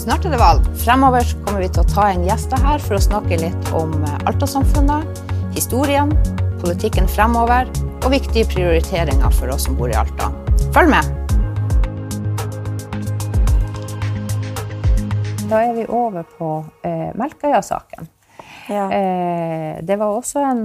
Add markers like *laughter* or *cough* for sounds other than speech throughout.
Snart er det valg. Fremover kommer vi til å ta inn gjester her for å snakke litt om eh, Alta-samfunnet, historien, politikken fremover og viktige prioriteringer for oss som bor i Alta. Følg med! Da er vi over på eh, Melkøya-saken. Ja. Eh, det var også en,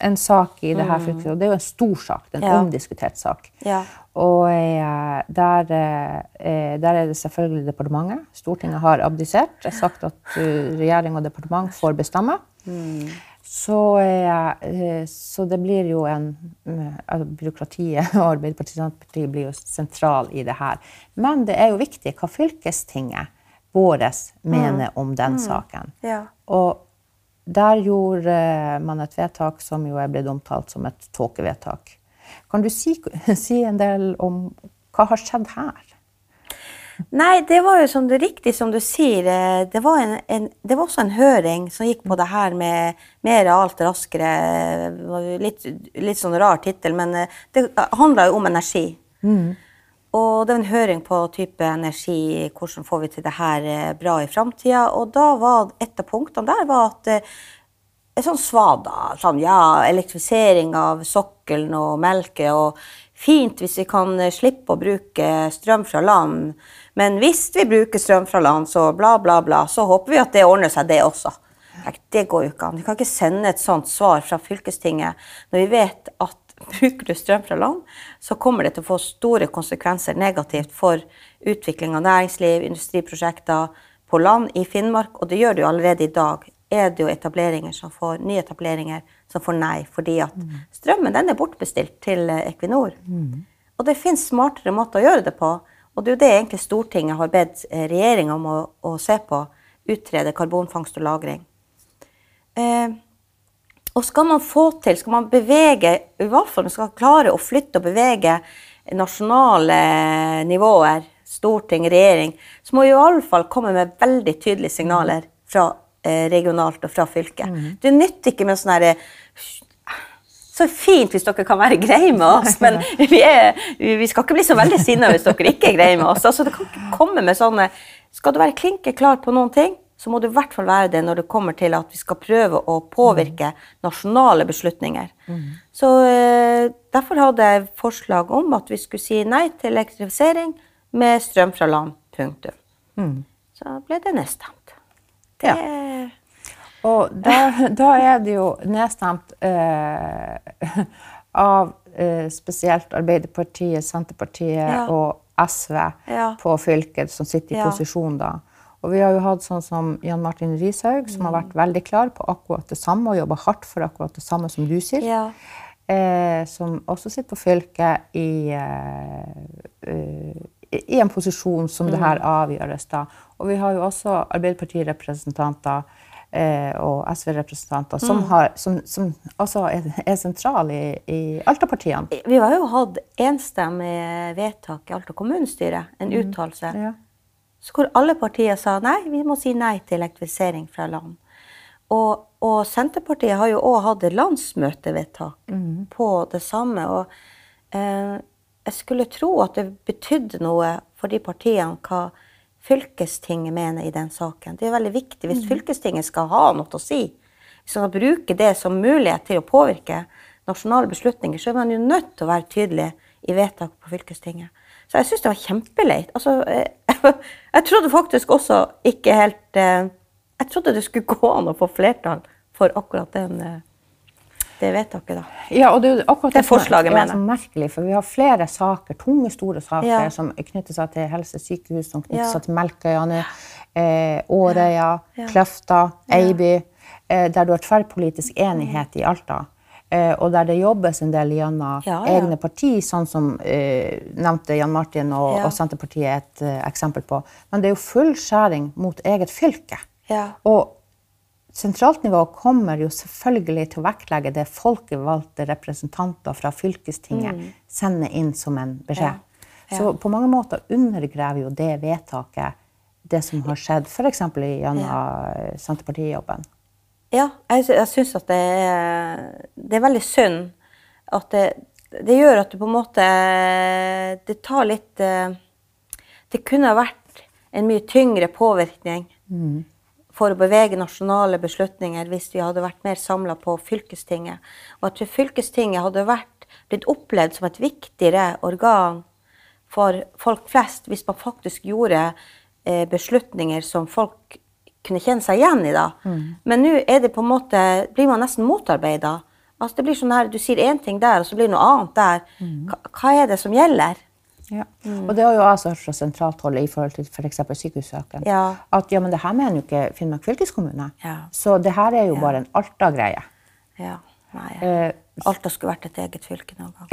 en sak i det her mm. fylket, og det er jo en stor sak. En ja. omdiskutert sak. Ja. Og eh, der, eh, der, er det selvfølgelig departementet. Stortinget har abdisert. Det er sagt at uh, regjering og departement får bestemme. Mm. Så, eh, så, det blir jo en altså Byråkratiet og Arbeiderpartiet blir jo sentral i det her. Men det er jo viktig hva fylkestinget vårt mener mm. om den mm. saken. Ja. Og der gjorde man et vedtak som jo er blitt omtalt som et tåkevedtak. Kan du si, *laughs* si, en del om hva har skjedd her? Nei, det var jo som du, riktig som du sier. Eh, det var, en, en, det var, også en høring som gikk på det her med mer alt raskere. Litt, litt sånn rar tittel, men eh, det handla jo om energi. Mm. Og det var en høring på type energi, hvordan får vi til det her eh, bra i framtida. Og da var et av punktene der var at et sånn svada. Sånn, ja, elektrifisering av sokkelen og melke. og Fint hvis vi kan slippe å bruke strøm fra land. Men hvis vi bruker strøm fra land, så bla, bla, bla, så håper vi at det ordner seg, det også. Det går jo ikke an. Vi kan ikke sende et sånt svar fra fylkestinget når vi vet at bruker du strøm fra land, så kommer det til å få store konsekvenser negativt for utvikling av næringsliv, industriprosjekter på land i Finnmark, og det gjør det jo allerede i dag er det jo etableringer som får, nyetableringer som får nei, fordi at mm. strømmen den er bortbestilt til eh, Equinor. Mm. Og det fins smartere måter å gjøre det på. Og det er jo det egentlig Stortinget har bedt eh, regjeringa om å, å, se på. Utrede karbonfangst og -lagring. Eh, og skal man få til, skal man bevege, i hvert fall man skal klare å flytte og bevege nasjonale nivåer, storting, regjering, så må vi i alle fall komme med veldig tydelige signaler fra Eh, regionalt og fra fylket. Mm. Det nytter ikke med sånn herre så fint hvis dere kan være greie med oss, men *laughs* vi, er, vi skal ikke bli så veldig sinna hvis dere ikke er greie med oss. Altså, det kan ikke komme med sånne Skal du være klinke klar på noen ting, så må du i hvert fall være det når det kommer til at vi skal prøve å påvirke nasjonale beslutninger. Mm. Så uh, Derfor hadde jeg forslag om at vi skulle si nei til elektrifisering med strøm fra land. Punktum. Mm. Så ble det nedstemt. Det ja. Og da, *laughs* da, er det jo nedstemt eh, *laughs* av eh, spesielt Arbeiderpartiet, Senterpartiet ja. og SV ja. på fylket, som sitter i posisjon da. Og vi har jo hatt sånn som Jan Martin Rishaug, som har mm. vært veldig klar på akkurat det samme og jobba hardt for akkurat det samme som du sier. Ja. Eh, som også sitter på fylket i, eh, eh i en posisjon som det her mm. avgjøres. da. Og vi har jo også Arbeiderpartirepresentanter eh, og SV-representanter som, mm. som, som også er, er sentrale i, i Alta-partiene. Vi har jo hatt enstemmig vedtak i Alta kommunestyre, en mm. uttalelse, ja. Hvor alle partier sa nei, vi må si nei til elektrifisering fra land. Og, og Senterpartiet har jo òg hatt landsmøtevedtak mm. på det samme. og eh, jeg skulle tro at det betydde noe for de partiene hva fylkestinget mener i den saken. Det er veldig viktig hvis mm. fylkestinget skal ha noe å si. Hvis man bruker det som mulighet til å påvirke nasjonale beslutninger, så er man jo nødt til å være tydelig i vedtak på fylkestinget. Så jeg syns det var kjempeleit. Altså, jeg, *laughs* jeg, trodde faktisk også ikke helt eh, Jeg trodde det skulle gå an å få flertall for akkurat den eh, det vedtaket, da. Ja, og det er akkurat det, det forslaget, som er så merkelig, for vi har flere saker, tunge, store saker ja. som knytter seg til helse, sykehus, som knytter ja. seg til Melkøyane, eh, Årøya, ja. Kløfta, Eiby, eh, der du har tverrpolitisk enighet i Alta. Eh, og der det jobbes en del gjennom egne parti, sånn som eh, nevnte Jan Martin og, og Senterpartiet er et eh, eksempel på. Men det er jo full skjæring mot eget fylke. Og sentralt nivå kommer jo selvfølgelig til å vektlegge det folkevalgte representanter fra fylkestinget mm. sender inn som en beskjed. Ja. Ja. Så på mange måter undergraver jo det vedtaket det som har skjedd f.eks. gjennom ja. Senterpartijobben. Ja, jeg, jeg syns at det er, det er veldig synd at det, det, gjør at du på en måte Det tar litt eh, Det kunne ha vært en mye tyngre påvirkning mm. for å bevege nasjonale beslutninger hvis vi hadde vært mer samla på fylkestinget. Og at fylkestinget hadde vært, blitt opplevd som et viktigere organ for folk flest hvis man faktisk gjorde eh, beslutninger som folk kunne kjenne seg igjen i. da. Mm. Men nå er det på en måte, blir man nesten motarbeida. Altså det blir sånn her, Du sier én ting der, og så blir det noe annet der. Mm. Hva, er det som gjelder? Ja. Mm. Og det har jo jeg hørt fra sentralt hold i forhold til f.eks. For sykehussaken. Ja. At ja, men det her mener jo ikke Finnmark fylkeskommune. Ja. Så det her er jo bare en Alta-greie. Ja. Nei, eh, Alta skulle vært et eget fylke noen gang.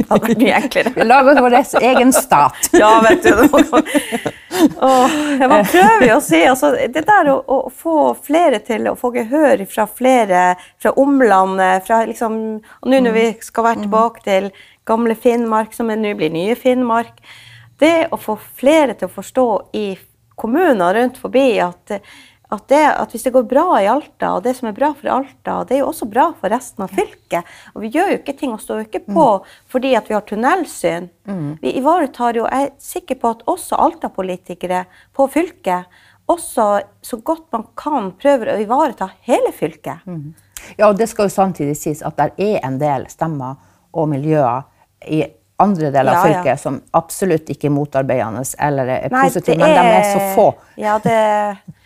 Det hadde vært mye enklere. Lage vår egen stat. *laughs* ja, vet du. Åh, man prøver jo å si altså, Det der å, å, få flere til å få gehør fra flere fra omlandet fra liksom, Og nå når vi skal være tilbake til gamle Finnmark, som nå blir nye Finnmark Det å få flere til å forstå i kommuner rundt forbi at at, det, at, hvis det går bra i Alta, og det som er bra for Alta, det er jo også bra for resten av fylket. Og vi gjør jo ikke ting og står jo ikke på mm. fordi at vi har tunnelsyn. Mm. Vi ivaretar jo, jeg er sikker på at også Alta-politikere på fylket også så godt man kan prøver å ivareta hele fylket. Mm. Ja, og det skal jo samtidig sies at det er en del stemmer og miljøer i andre deler av fylket ja. som absolutt ikke er motarbeidende eller er positive, men de er så få. Ja, det *laughs*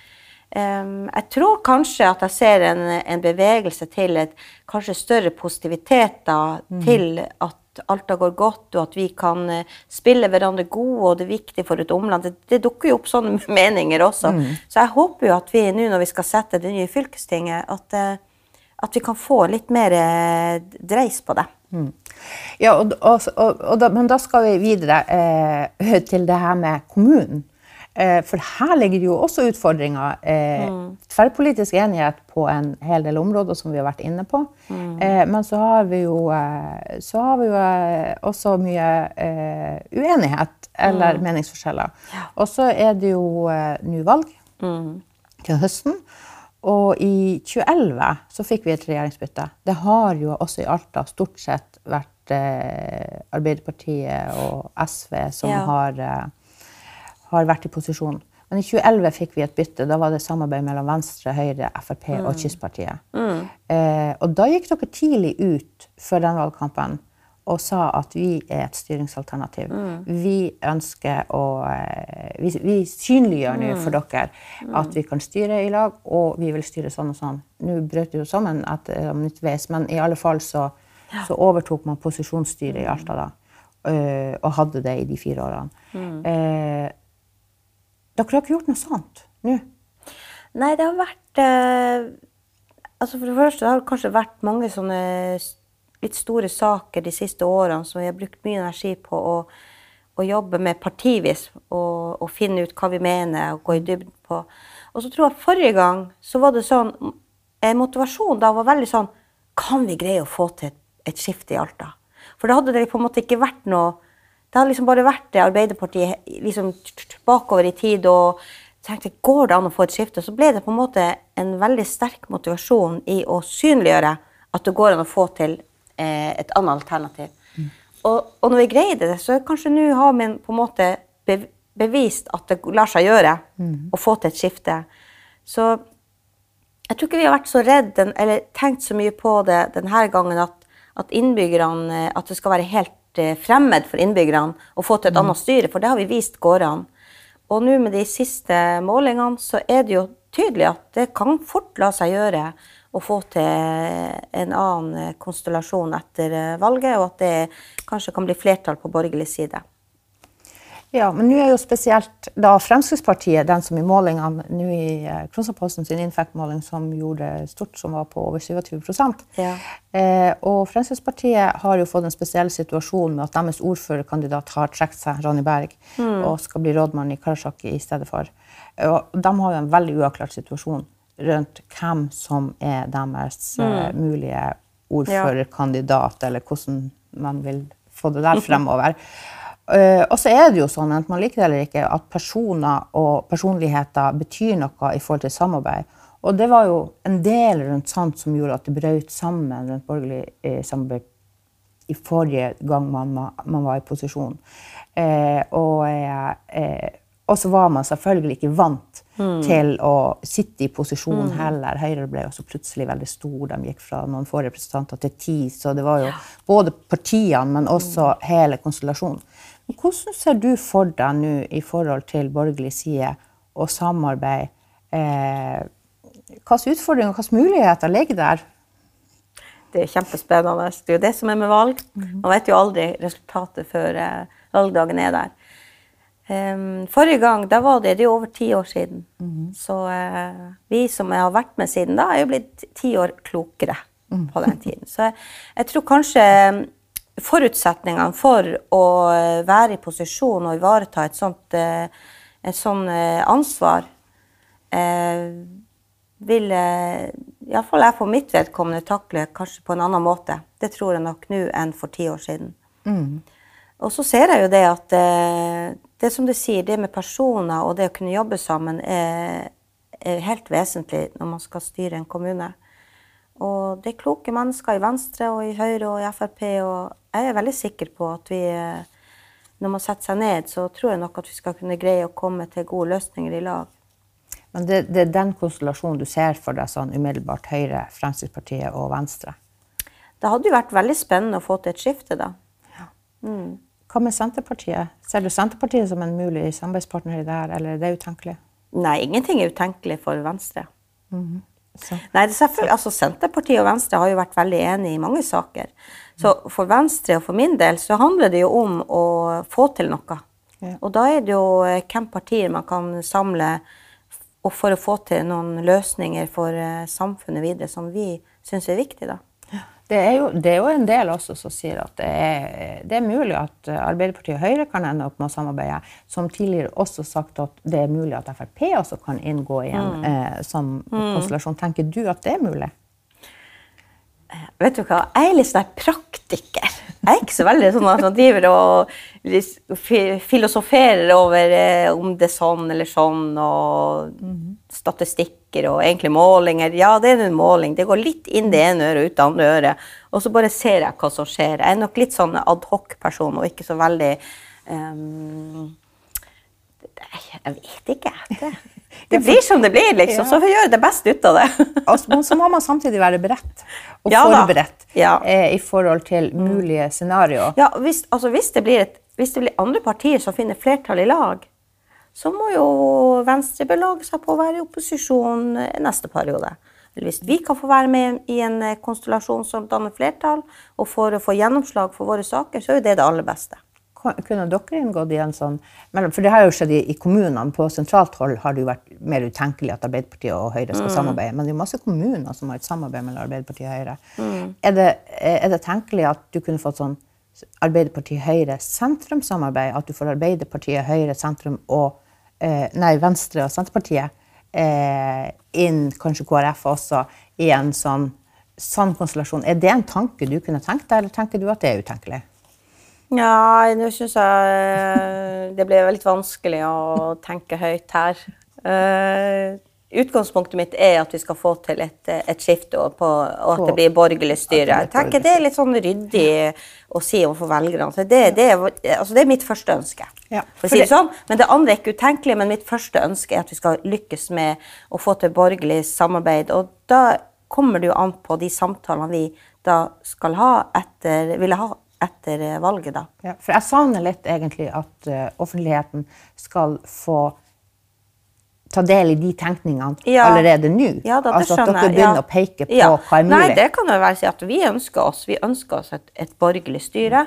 jeg tror kanskje at jeg ser en, en bevegelse til et kanskje større positivitet da, mm. til at Alta går godt, og at vi kan uh, spille hverandre gode, og det er viktig for et omland. Det, det dukker jo opp sånne *laughs* meninger også. Mm. Så jeg håper jo at vi nå når vi skal sette det nye fylkestinget, at, uh, at vi kan få litt mer uh, dreis på det. Mm. Ja, og, og, og, da, men da skal vi videre eh, til det her med kommunen. Eh, for her ligger det jo også utfordringer. Eh, mm. Tverrpolitisk enighet på en hel del områder, som vi har vært inne på. Mm. Eh, men så har vi jo, har vi jo også mye uenighet eller mm. meningsforskjeller. Og så er det jo nå valg til høsten. Og i 2011 så fikk vi et regjeringsbytte. Det har jo også i Alta stort sett vært Arbeiderpartiet og SV som ja. har har vært i posisjon. Men i 2011 fikk vi et bytte. Da var det samarbeid mellom Venstre, Høyre, Frp mm. og Kystpartiet. Mm. Eh, og da gikk dere tidlig ut før den valgkampen og sa at vi er et styringsalternativ. Mm. Vi ønsker å eh, Vi, vi synliggjør nå for mm. dere at mm. vi kan styre i lag, og vi vil styre sånn og sånn. Nå brøt det jo sammen etter nytt veis, men i alle fall så, så overtok man posisjonsstyret i Alta da. Eh, og hadde det i de fire årene. Mm. Eh, dere har ikke gjort noe sånt nå? Nei, det har vært eh, altså For det første det har det kanskje vært mange sånne litt store saker de siste årene som vi har brukt mye energi på å, å jobbe med partivis og, og, finne ut hva vi mener og gå i dybden på. Og så tror jeg forrige gang så var det sånn eh, Motivasjonen da var veldig sånn Kan vi greie å få til et, et skifte i Alta? For da hadde det på en måte ikke vært noe det har liksom bare vært det Arbeiderpartiet liksom bakover i tid og tenkte går det an å få et skifte. Så ble det på en måte en veldig sterk motivasjon i å synliggjøre at det går an å få til eh, et annet alternativ. Mm. Og, og, når vi greide det, så kanskje nå har vi på en måte bevist at det lar seg gjøre mm. å få til et skifte. Så jeg tror ikke vi har vært så redd eller tenkt så mye på det denne gangen at, at innbyggerne At det skal være helt fremmed for innbyggerne å få til et annet styre, for det har vi vist går an. Og nå med de siste målingene så er det jo tydelig at det kan fort la seg gjøre å få til en annen konstellasjon etter eh, valget, og at det kanskje kan bli flertall på borgerlig side. Ja, men nå er jo spesielt da Fremskrittspartiet den som i målingene nå i eh, Kronsaposten sin infektmåling, som gjorde det stort, som var på over 27 ja. eh, Og Fremskrittspartiet har jo fått en spesiell situasjon med at deres ordførerkandidat har trukket seg, Ronny Berg, mm. og skal bli rådmann i Karasjok i stedet for. Og de har jo en veldig uavklart situasjon rundt hvem som er deres mm. uh, mulige ordførerkandidat, ja. eller hvordan man vil få det der *laughs* fremover. Uh, og så er det jo sånn at man liker det eller ikke, at personer og personligheter betyr noe i forhold til samarbeid. Og det var jo en del rundt sånt som gjorde at det brøt sammen rundt borgerlig eh, samarbeid i forrige gang man, man var i posisjon. Eh, og, eh, Og så var man selvfølgelig ikke vant mm. til å sitte i posisjon mm. heller. Høyre ble også plutselig veldig stor. De gikk fra noen få representanter til ti. Så det var jo både partiene, men også mm. hele konstellasjonen. Men hvordan ser du for deg nå i forhold til borgerlig side og samarbeid? Eh, hvilke utfordringer og hvilke muligheter ligger der? Det er kjempespennende. Det er jo det som er med valg. Mm. Man vet jo aldri resultatet før eh, valgdagen er der. Um, forrige gang da var det, det er over ti år siden. Mm. Så uh, vi som har vært med siden da, er jo blitt ti år klokere mm. på den tiden. Så jeg, jeg tror kanskje forutsetningene for å være i posisjon og ivareta et sånt, uh, et sånt uh, ansvar vil iallfall jeg for mitt vedkommende takle kanskje på en annen måte. Det tror jeg nok nå enn for ti år siden. Mm. Og så ser jeg jo det at det som du sier, det med personer og det å kunne jobbe sammen er, er helt vesentlig når man skal styre en kommune. Og det er kloke mennesker i Venstre og i Høyre og i Frp, og jeg er veldig sikker på at vi når man setter seg ned, så tror jeg nok at vi skal kunne greie å komme til gode løsninger i lag. Men det, det er den konstellasjonen du ser for deg sånn umiddelbart Høyre, Fremskrittspartiet og Venstre? Det hadde jo vært veldig spennende å få til et skifte, da. Ja. Mm. Hva med Senterpartiet? Ser du Senterpartiet som en mulig samarbeidspartner i det her, eller er det utenkelig? Nei, ingenting er utenkelig for Venstre. Mm -hmm. Nei, altså Senterpartiet og Venstre har jo vært veldig enige i mange saker. Så for Venstre og for min del så handler det jo om å få til noe. Ja. Og da er det jo eh, hvem partier man kan samle for å få til noen løsninger for eh, samfunnet videre som vi syns er viktig, da. Det er, jo, det er, jo, en del også som sier at det er, det er, mulig at Arbeiderpartiet og Høyre kan ende opp med å samarbeide. Som tidligere også sagt at det er mulig at Frp også kan inngå i en mm. eh, sånn mm. konstellasjon. Tenker du at det er mulig? Vet du hva, jeg er litt sånn praktiker. Jeg er ikke så veldig sånn at man driver og filosoferer over eh, om det er sånn eller sånn, og mm. statistikker og egentlig målinger. Ja, det er en måling. Det går litt inn det ene øret og ut det andre øret. Og så bare ser jeg hva som skjer. Jeg er nok litt sånn adhoc-person og ikke så veldig um, Jeg vet ikke. Det. Det blir som det blir, liksom. Så får vi gjøre det beste ut av det. *laughs* altså, så må man samtidig være beredt og ja, forberedt ja. eh, i forhold til mulige scenarioer. Ja, hvis, altså, hvis, hvis, det blir andre partier som finner flertall i lag, så må jo Venstre belage seg på å være i opposisjon neste periode. Eller hvis vi kan få være med i en konstellasjon som danner flertall, og for å få gjennomslag for våre saker, så er jo det det aller beste kunne dere inngått i en sånn For det har jo skjedd i, i kommunene. På sentralt hold har det jo vært mer utenkelig at Arbeiderpartiet og Høyre skal mm. samarbeide. Men det er jo masse kommuner som har et samarbeid mellom Arbeiderpartiet og Høyre. Mm. Er, det, er, det, tenkelig at du kunne fått sånn Arbeiderpartiet-Høyre sentrumsamarbeid? At du får Arbeiderpartiet, Høyre, sentrum og eh, Nei, Venstre og Senterpartiet eh, inn, kanskje KrF også, i en sånn, sånn konstellasjon. Er det en tanke du kunne tenkt deg, eller tenker du at det er utenkelig? Ja, nå syns jeg eh, det blir litt vanskelig å tenke høyt her. Uh, utgangspunktet mitt er at vi skal få til et, et skifte, og, på, og, at det blir borgerlig styre. Jeg tenker Det er litt sånn ryddig å si overfor velgerne. Det, det, altså det, er mitt første ønske. Ja, for å si det sånn. Men det andre er ikke utenkelig, men mitt første ønske er at vi skal lykkes med å få til borgerlig samarbeid. Og da kommer det jo an på de samtalene vi da skal ha etter, ville ha etter eh, valget, da. Ja, for jeg savner litt egentlig at uh, offentligheten skal få ta del i de tenkningene ja. allerede nå. Ja, da, altså At dere begynner ja. å peke på hva er mulig. Nei, det kan jo være si at vi ønsker oss, vi ønsker oss et, et, borgerlig styre.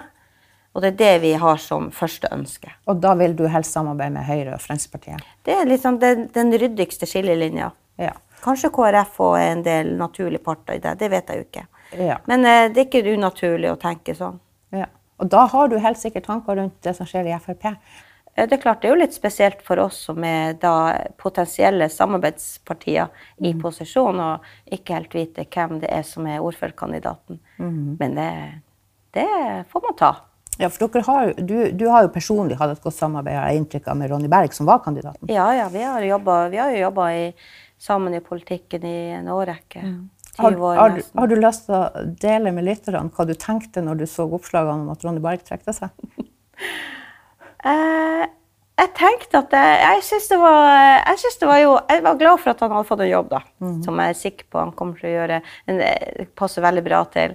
Og det er det vi har som første ønske. Og da vil du helst samarbeide med Høyre og Fremskrittspartiet? Det er liksom den, den ryddigste skillelinja. Ja. Kanskje KrF og en del naturlige parter i det. Det vet jeg jo ikke. Men eh, det er ikke unaturlig å tenke sånn. Ja. Og da har du helt sikkert tanker rundt det som skjer i Frp? Det er klart, det er jo litt spesielt for oss som er da potensielle samarbeidspartier i mm. posisjon, og ikke helt vite hvem det er som er ordførerkandidaten. Mm. Men det, det, får man ta. Ja, for har, du, du, har jo personlig hatt et godt samarbeid har jeg inntrykk av, med Ronny Berg, som var kandidaten. Ja, ja, vi har, jobbet, vi har jo jobba sammen i politikken i en årrekke. Mm. Har, har, har, du lyst til å dele med lytterne hva du tenkte når du så oppslagene om at Ronny Berg trekte seg? *laughs* eh, jeg tenkte at jeg, jeg syns det, det, var jo Jeg var glad for at han hadde fått en jobb, da. Mm. Som jeg er sikker på han kommer til å gjøre. En, passer veldig bra til.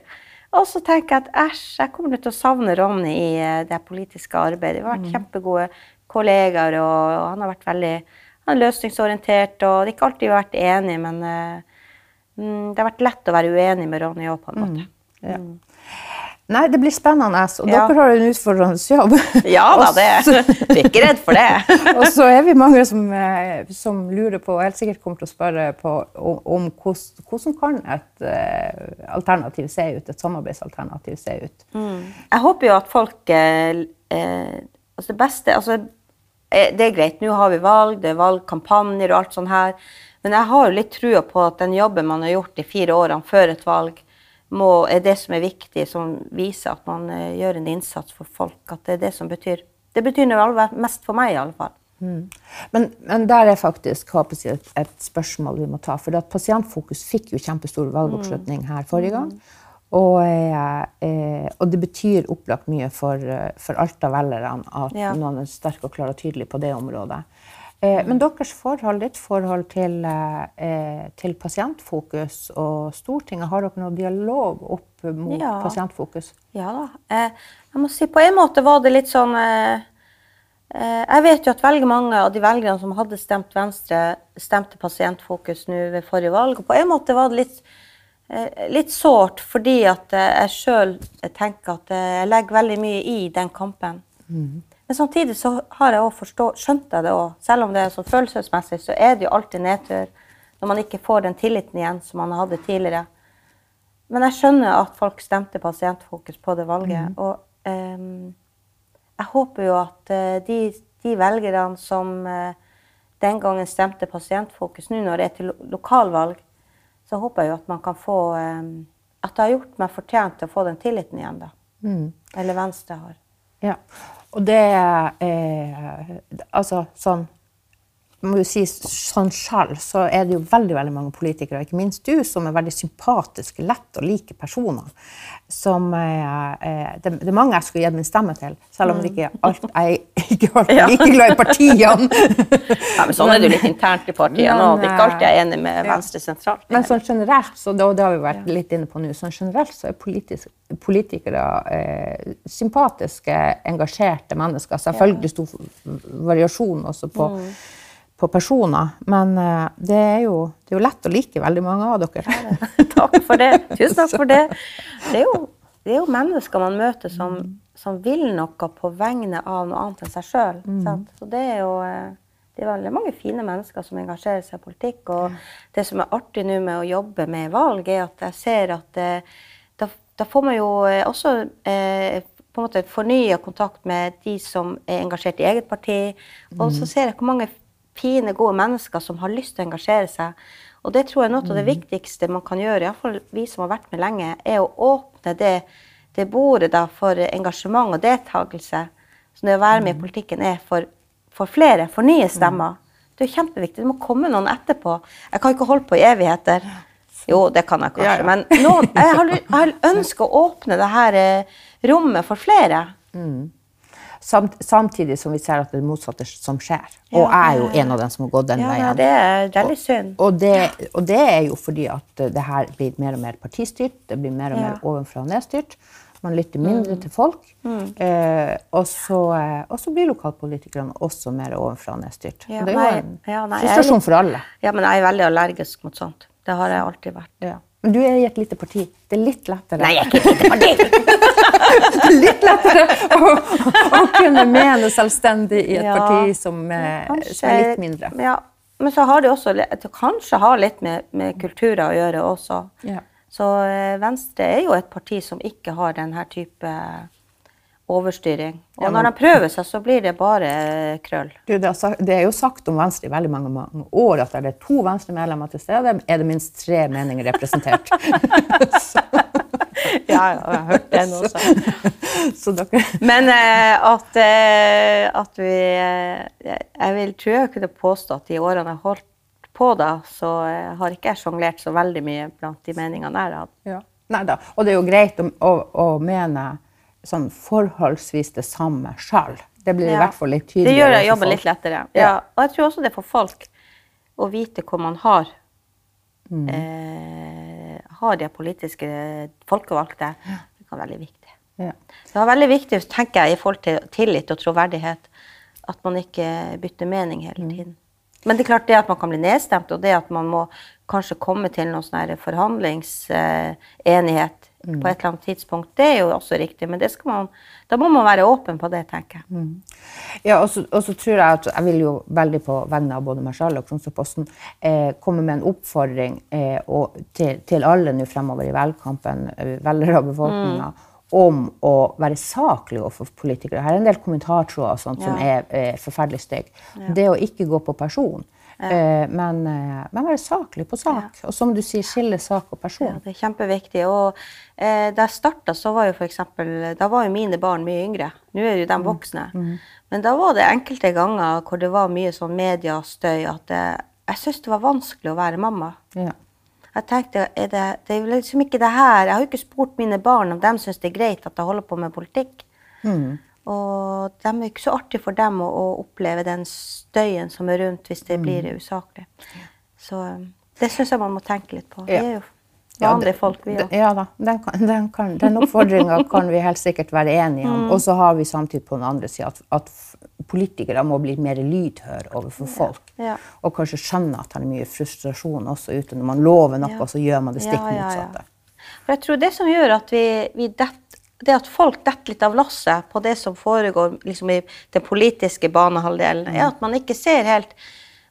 Og så tenker jeg at æsj, jeg kommer til å savne Ronny i eh, det politiske arbeidet. Vi har vært mm. kjempegode kollegaer, og, og, han har vært veldig han er løsningsorientert. Og det har ikke alltid vært enige, men uh, det har vært lett å være uenig med Ronny òg, på en måte. Mm. Ja. Mm. Nei, det blir spennende. Og ja. dere har en utfordrende jobb. *laughs* Ja da, det *laughs* er ikke redd for det. *laughs* og så er vi mange som, eh, som, lurer på, og helt sikkert kommer til å spørre på, om, hvordan, kan et uh, alternativ se ut, et samarbeidsalternativ se ut. Mm. Jeg håper jo at folk uh, Altså det beste altså, Det er greit, nå har vi valg, det er valgkampanjer og alt sånt her. Men jeg har jo litt trua på at den jobben man har gjort de fire årene før et valg, må, er det som er viktig, som viser at man uh, gjør en innsats for folk. At det er det som betyr Det betyr noe mest for meg, i alle fall. Mm. Men, men, der er faktisk jeg, et, et, spørsmål vi må ta. For Pasientfokus fikk jo kjempestor valgoppslutning her forrige gang. Og, eh, og, det betyr opplagt mye for, for Alta-velgerne at ja. noen er sterk og klar og tydelig på det området. Eh, men deres forhold, ditt forhold til, eh, til, Pasientfokus og Stortinget, har dere noe dialog opp mot ja. Pasientfokus? Ja da. Eh, jeg må si på en måte var det litt sånn Jeg vet jo at veldig mange av de velgerne som hadde stemt Venstre, stemte Pasientfokus nå ved forrige valg. Og på en måte var det litt, litt sårt, fordi at jeg sjøl tenker at jeg legger veldig mye i den kampen. Mm. Men samtidig så har jeg forstå, skjønt jeg det òg. Selv om det er så følelsesmessig, så er det jo alltid nedtur når man ikke får den tilliten igjen som man hadde tidligere. Men jeg skjønner at folk stemte Pasientfokus på det valget. Mm. Og um, jeg håper jo at uh, de, de, velgerne som uh, den gangen stemte Pasientfokus, nå når det er til lokalvalg, så håper jeg jo at man kan få um, At det har gjort meg fortjent til å få den tilliten igjen, da. Mm. Eller Venstre har. Ja. Og det er Altså sånn må jo si sånn selv, så er det jo veldig veldig mange politikere, ikke minst du, som er veldig sympatiske, lett og like personer. Som, eh, det, det, er mange jeg skulle gitt min stemme til, selv om det ikke alt, jeg *laughs* ikke alltid er like glad i partiene. *laughs* ja, men sånn er det jo litt internt i partiene òg. Det er ikke alltid jeg er enig med Venstre sentralt. Men sånn generelt, så det, det har vi vært litt inne på nå, sånn generelt så er politisk, politikere eh, sympatiske, engasjerte mennesker. Selvfølgelig stor variasjon også på mm på personer. Men uh, det, er jo, det, er jo, lett å like veldig mange av dere. takk for det. Tusen takk for det. Det er jo, det er jo mennesker man møter som, som, vil noe på vegne av noe annet enn seg sjøl. Mm. Så det er jo eh, det er veldig mange fine mennesker som engasjerer seg i politikk. Og det som er artig nå med å jobbe med valg, er at jeg ser at eh, da, da, får man jo også eh, på en måte fornya kontakt med de som er engasjert i eget parti. Og så ser jeg hvor mange fine, gode mennesker som har lyst til å engasjere seg. Og det tror jeg er noe av det mm. viktigste man kan gjøre, iallfall vi som har vært med lenge, er å åpne det, det bordet da, for engasjement og deltakelse. Så det å være med i mm. politikken er for, for flere, for nye mm. stemmer. Det er kjempeviktig. Det må komme noen etterpå. Jeg kan ikke holde på i evigheter. Jo, det kan jeg kanskje. Ja, ja. Men noen, jeg har, *laughs* har ønska å åpne det her eh, rommet for flere. Mm. Samtidig som vi ser at det er det motsatte som skjer. Og jeg er jo en av dem som har gått den ja, veien. Det er veldig synd. Og, og, det, og, det, er jo fordi at det her blir mer og mer partistyrt. Det blir mer og mer ovenfra og nedstyrt. Man lytter mindre mm. til folk. Mm. Eh, og, så, eh, og, så, blir lokalpolitikerne også mer ovenfra og nedstyrt. Ja, det er jo en ja, frustrasjon for alle. Ja, men jeg er veldig allergisk mot sånt. Det har jeg alltid vært. Ja. Men du er i et lite parti. Det er litt lettere. Nei, jeg er ikke et lite parti! litt lettere å, å, kunne mene selvstendig i et ja, parti som, kanskje, som, er litt mindre. Ja, men så har det også kanskje har litt med, med kulturer å gjøre også. Ja. Så eh, Venstre er jo et parti som ikke har denne type overstyring. Og når de prøver seg, så blir det bare krøll. Du, det, er jo sagt om Venstre i veldig mange, mange år at er det to Venstre-medlemmer til stede, er det minst tre meninger representert. *laughs* ja, jeg har hørt den også. *laughs* Men eh, at, eh, at, vi eh, Jeg vil tror jeg kunne påstå at de årene jeg holdt på da, så eh, har ikke jeg sjonglert så veldig mye blant de meningene jeg har hatt. Ja. Nei Og det er jo greit å, å, å mene sånn forholdsvis det samme sjøl. Det blir i hvert fall litt tydeligere. Det gjør jobben litt lettere. Ja. Og jeg tror også det er for folk å vite hvor man har mm. eh, har de politiske folkevalgte. Det kan være veldig viktig. Ja. Det er veldig viktig tenker jeg, i forhold til tillit og troverdighet at man ikke bytter mening hele mm. tiden. Men det er klart det at man kan bli nedstemt, og det at man må kanskje komme til noen forhandlingsenighet mm. på et eller annet tidspunkt, det er jo også riktig. Men man, da må man være åpen på det, tenker jeg. Mm. Ja, og så, tror jeg at jeg vil jo veldig på vegne av både meg sjøl og Tromsøposten eh, komme med en oppfordring eh, til, til, alle nå fremover i valgkampen, eh, velgere og befolkninga. Mm om å være saklig overfor politikere. Her er en del kommentartråder ja. som er eh, forferdelig stygge. Ja. Det å ikke gå på person, ja. eh, men, eh, men, være saklig på sak. Og som du sier, skille sak og person. det er kjempeviktig. Og eh, da jeg starta, så var jo for eksempel, da var jo mine barn mye yngre. Nå er jo de mm. voksne. Mm. Mm. Men da var det enkelte ganger hvor det var mye sånn mediestøy at det, jeg syntes det var vanskelig å være mamma. Ja. Jeg tenkte, det, det er liksom ikke det her Jeg har jo ikke spurt mine barn om de syns det er greit at jeg holder på med politikk. Mm. Og det er ikke så artig for dem å, å, oppleve den støyen som er rundt hvis det mm. blir usaklig. Så um, det syns jeg man må tenke litt på. Vi er jo vanlige folk, vi òg. Ja da. Den, den, den oppfordringa kan vi helt sikkert være enige om. *laughs* Mm. Og så har vi samtidig på den andre sida at, at, politikere må bli mer lydhøre overfor folk. Ja. Og kanskje skjønne at det er mye frustrasjon også ute. Når man lover noe, ja. så gjør man det stikk motsatte. For jeg tror det som gjør at vi, vi dett, det at folk detter litt av lasset på det som foregår liksom i den politiske banehalvdelen, er at man ikke ser helt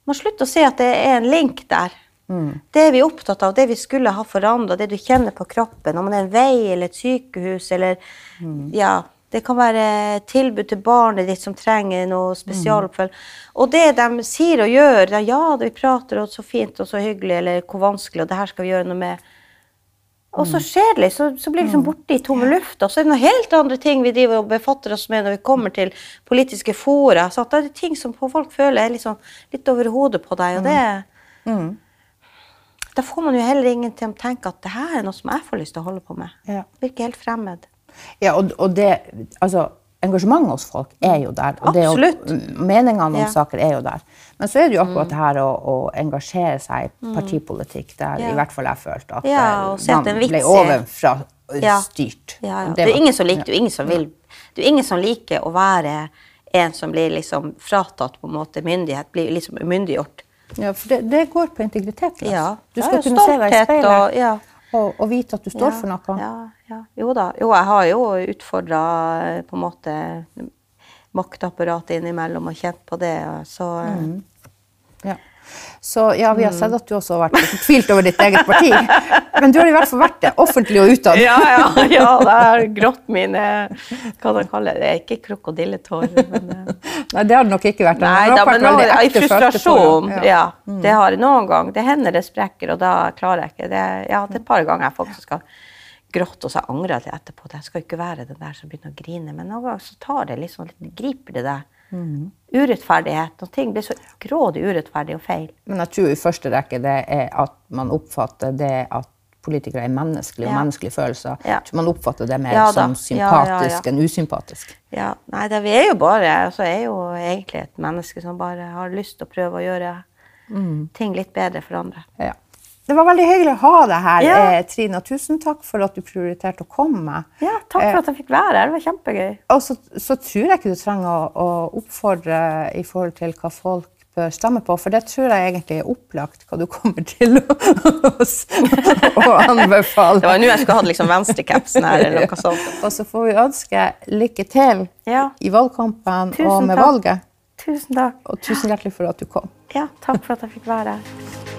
Man slutter å se at det er en link der. Mm. Det er vi opptatt av, det vi skulle ha forandra, det du kjenner på kroppen, om det er en vei eller et sykehus eller mm. Ja det kan være tilbud til barnet ditt som trenger noe spesialoppfølging. Mm. Og det de sier og gjør, det er ja, vi prater og så fint og så hyggelig, eller hvor vanskelig, og det her skal vi gjøre noe med. Og så mm. skjer det, så, så blir det liksom mm. borte i tomme lufta. Så er det noen helt andre ting vi driver og befatter oss med når vi kommer til politiske fora. Så det er ting som folk føler er liksom litt over hodet på deg, og det mm. Da får man jo heller ingen til å tenke at det her er noe som jeg får lyst til å holde på med. Ja. Virker helt fremmed. Ja, og, og det Altså, engasjementet hos folk er jo der. Og Absolutt. Det, meningene om ja. saker er jo der. Men så er det jo akkurat mm. det her å, å engasjere seg i mm. partipolitikk, der ja. i hvert fall jeg følte at ja, man ble ovenfra styrt. Ja, det, det, er ingen som liker, det ingen som vil Det er ingen som liker å være en som blir liksom fratatt på en måte myndighet, blir liksom umyndiggjort. Ja, for det, det, går på integritet. Ja. Du skal kunne se deg i speilet. Og, ja. Og, og, vite at du står ja, for noe. Ja, ja. Jo da. Jo, jeg har jo utfordra på en måte maktapparatet innimellom og kjent på det. Så mm. ja. Så ja, vi har sett at du også har vært fortvilt over ditt eget parti. Men du har i hvert fall vært det, offentlig og utad. Ja, ja, ja, det har grått mine Hva de kaller det? Ikke krokodilletårer, Men, eh. Nei, det har det nok ikke vært. Nei, da, men nå, i frustrasjon. Ja. ja. Mm. Det har noen gang. Det hender det sprekker, og da klarer jeg ikke det. Ja, det er et par ganger jeg faktisk skal grått, og så angrer jeg etterpå. Jeg skal ikke være den der som begynner å grine. Men noen ganger så tar det liksom, litt, griper det deg. Mm. Urettferdighet. Og ting blir så grådig urettferdig og feil. Men jeg tror i første rekke det er at man oppfatter det at politikere er menneskelige og ja. menneskelige følelser. Ja. Man oppfatter det mer ja, som sympatisk enn usympatisk. Ja, Nei, det, vi er jo bare altså, er jo egentlig et menneske som bare har lyst til å prøve å gjøre mm. ting litt bedre for andre. Ja. Det var veldig hyggelig å ha deg her, ja. Trine. Trine. Tusen takk for at du prioriterte å komme. Ja, Takk for at jeg fikk være her. Det var kjempegøy. Og så, så, tror jeg ikke du trenger å, å, oppfordre i forhold til hva folk bør stemme på, for det tror jeg egentlig er opplagt hva du kommer til å, *laughs* å anbefale. Det var nå jeg skulle hatt liksom venstrekapsen her. eller noe sånt. *laughs* Og så får vi ønske lykke til ja. i valgkampen tusen og med takk. valget. Tusen takk. Og tusen hjertelig for at du kom. Ja, takk for at jeg fikk være her.